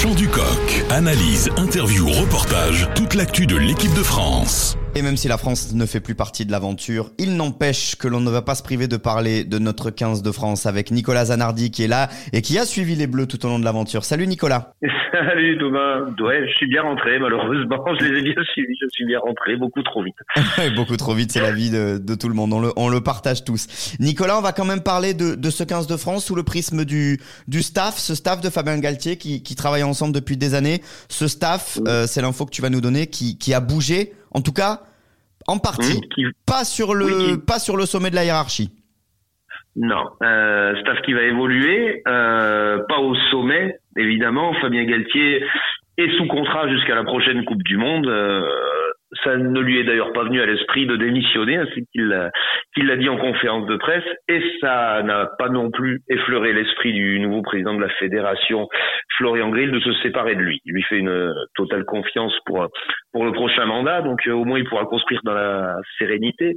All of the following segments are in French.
chant du coq. Analyse, interview, reportage, toute l'actu de l'équipe de France. Et même si la France ne fait plus partie de l'aventure, il n'empêche que l'on ne va pas se priver de parler de notre 15 de France avec Nicolas Zanardi qui est là et qui a suivi les Bleus tout au long de l'aventure. Salut Nicolas. Salut Thomas. Ouais, je suis bien rentré malheureusement. Je les ai bien suivis. Je suis bien rentré beaucoup trop vite. beaucoup trop vite, c'est la vie de, tout le monde. On le, on le partage tous. Nicolas, on va quand même parler de, de ce 15 de France sous le prisme du, du staff, ce staff de Fabien Galtier qui, qui travaille ensemble depuis des années. Ce staff, euh, c'est l'info que tu vas nous donner, qui, qui a bougé en tout cas, en partie, mmh, pas sur le pas sur le sommet de la hiérarchie. Non, euh, staff qui va évoluer, euh, pas au sommet évidemment. Fabien Galtier est sous contrat jusqu'à la prochaine Coupe du Monde. Euh, ça ne lui est d'ailleurs pas venu à l'esprit de démissionner, ainsi qu'il l'a dit en conférence de presse, et ça n'a pas non plus effleuré l'esprit du nouveau président de la fédération, Florian Grill, de se séparer de lui. Il lui fait une totale confiance pour pour le prochain mandat, donc euh, au moins il pourra construire dans la sérénité.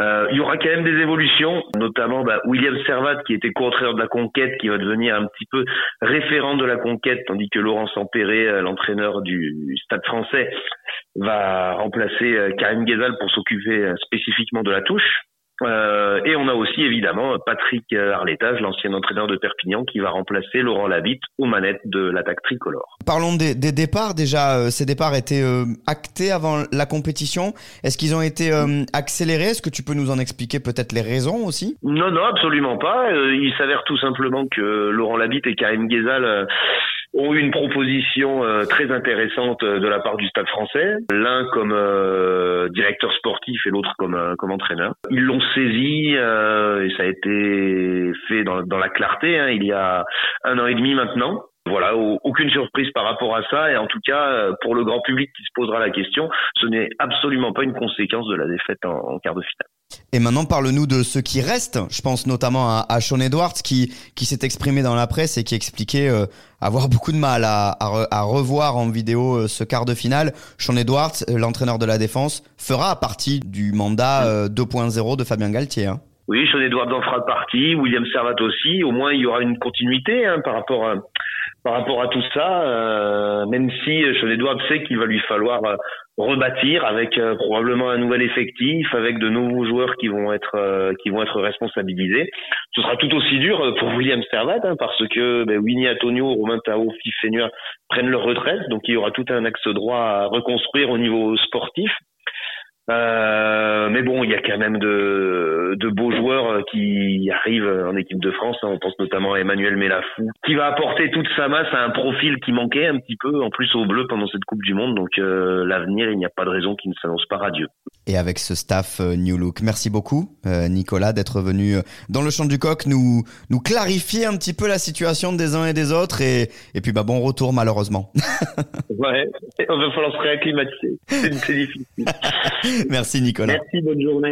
Euh, il y aura quand même des évolutions, notamment bah, William Servat qui était co-entraîneur de la conquête, qui va devenir un petit peu référent de la conquête, tandis que Laurent Sampéré, euh, l'entraîneur du Stade français, va remplacer euh, Karim Ghezal pour s'occuper spécifiquement de la touche. Euh, et on a aussi évidemment Patrick Arletage, l'ancien entraîneur de Perpignan, qui va remplacer Laurent Labitte aux manettes de l'attaque tricolore. Parlons des, des départs. Déjà, euh, ces départs étaient euh, actés avant la compétition. Est-ce qu'ils ont été accélérés? Est-ce que tu peux nous en expliquer peut-être les raisons aussi? Non, non, absolument pas. il s'avère tout simplement que Laurent Labitte et Karim Ghezal ont eu une proposition euh, très intéressante euh, de la part du Stade français, l'un comme euh, directeur sportif et l'autre comme, comme entraîneur. Ils l'ont saisi et ça a été fait dans, dans la clarté hein, il y a un an et demi maintenant. Voilà, aucune surprise par rapport à ça et en tout cas pour le grand public qui se posera la question, ce n'est absolument pas une conséquence de la défaite en, en quart de finale. Et maintenant, parle-nous de ce qui reste. Je pense notamment à, à Sean Edwards qui, qui s'est exprimé dans la presse et qui expliquait euh, avoir beaucoup de mal à, à, revoir en vidéo euh, ce quart de finale. Sean Edwards, euh, l'entraîneur de la défense, fera partie du mandat 2.0 de Fabien Galtier. Hein. Oui, Sean Edwards en fera partie, William Servat aussi. Au moins, il y aura une continuité hein, par rapport à, par rapport à tout ça, euh, même si Sean Edwards sait qu'il va lui falloir euh, rebâtir avec euh, probablement un nouvel effectif, avec de nouveaux joueurs qui vont être qui vont être responsabilisés. Ce sera tout aussi dur pour William Servat hein, parce que ben, Winnie Antonio, Romain Tao, Fifenua prennent leur retraite, donc il y aura tout un axe droit à reconstruire au niveau sportif. Euh, mais bon, il y a quand même de, de beaux joueurs euh, qui arrivent en équipe de France. On pense notamment à Emmanuel Mélafou, qui va apporter toute sa masse à un profil qui manquait un petit peu, en plus au bleu pendant cette Coupe du Monde. Donc euh, l'avenir, il n'y a pas de raison qu'il ne s'annonce pas radieux. Et avec ce staff New Look, merci beaucoup Nicolas d'être venu dans le champ du coq nous nous clarifier un petit peu la situation des uns et des autres et puis bah bon retour malheureusement. ouais, il va falloir se réacclimater. C'est difficile. Merci Nicolas. Merci, bonne journée.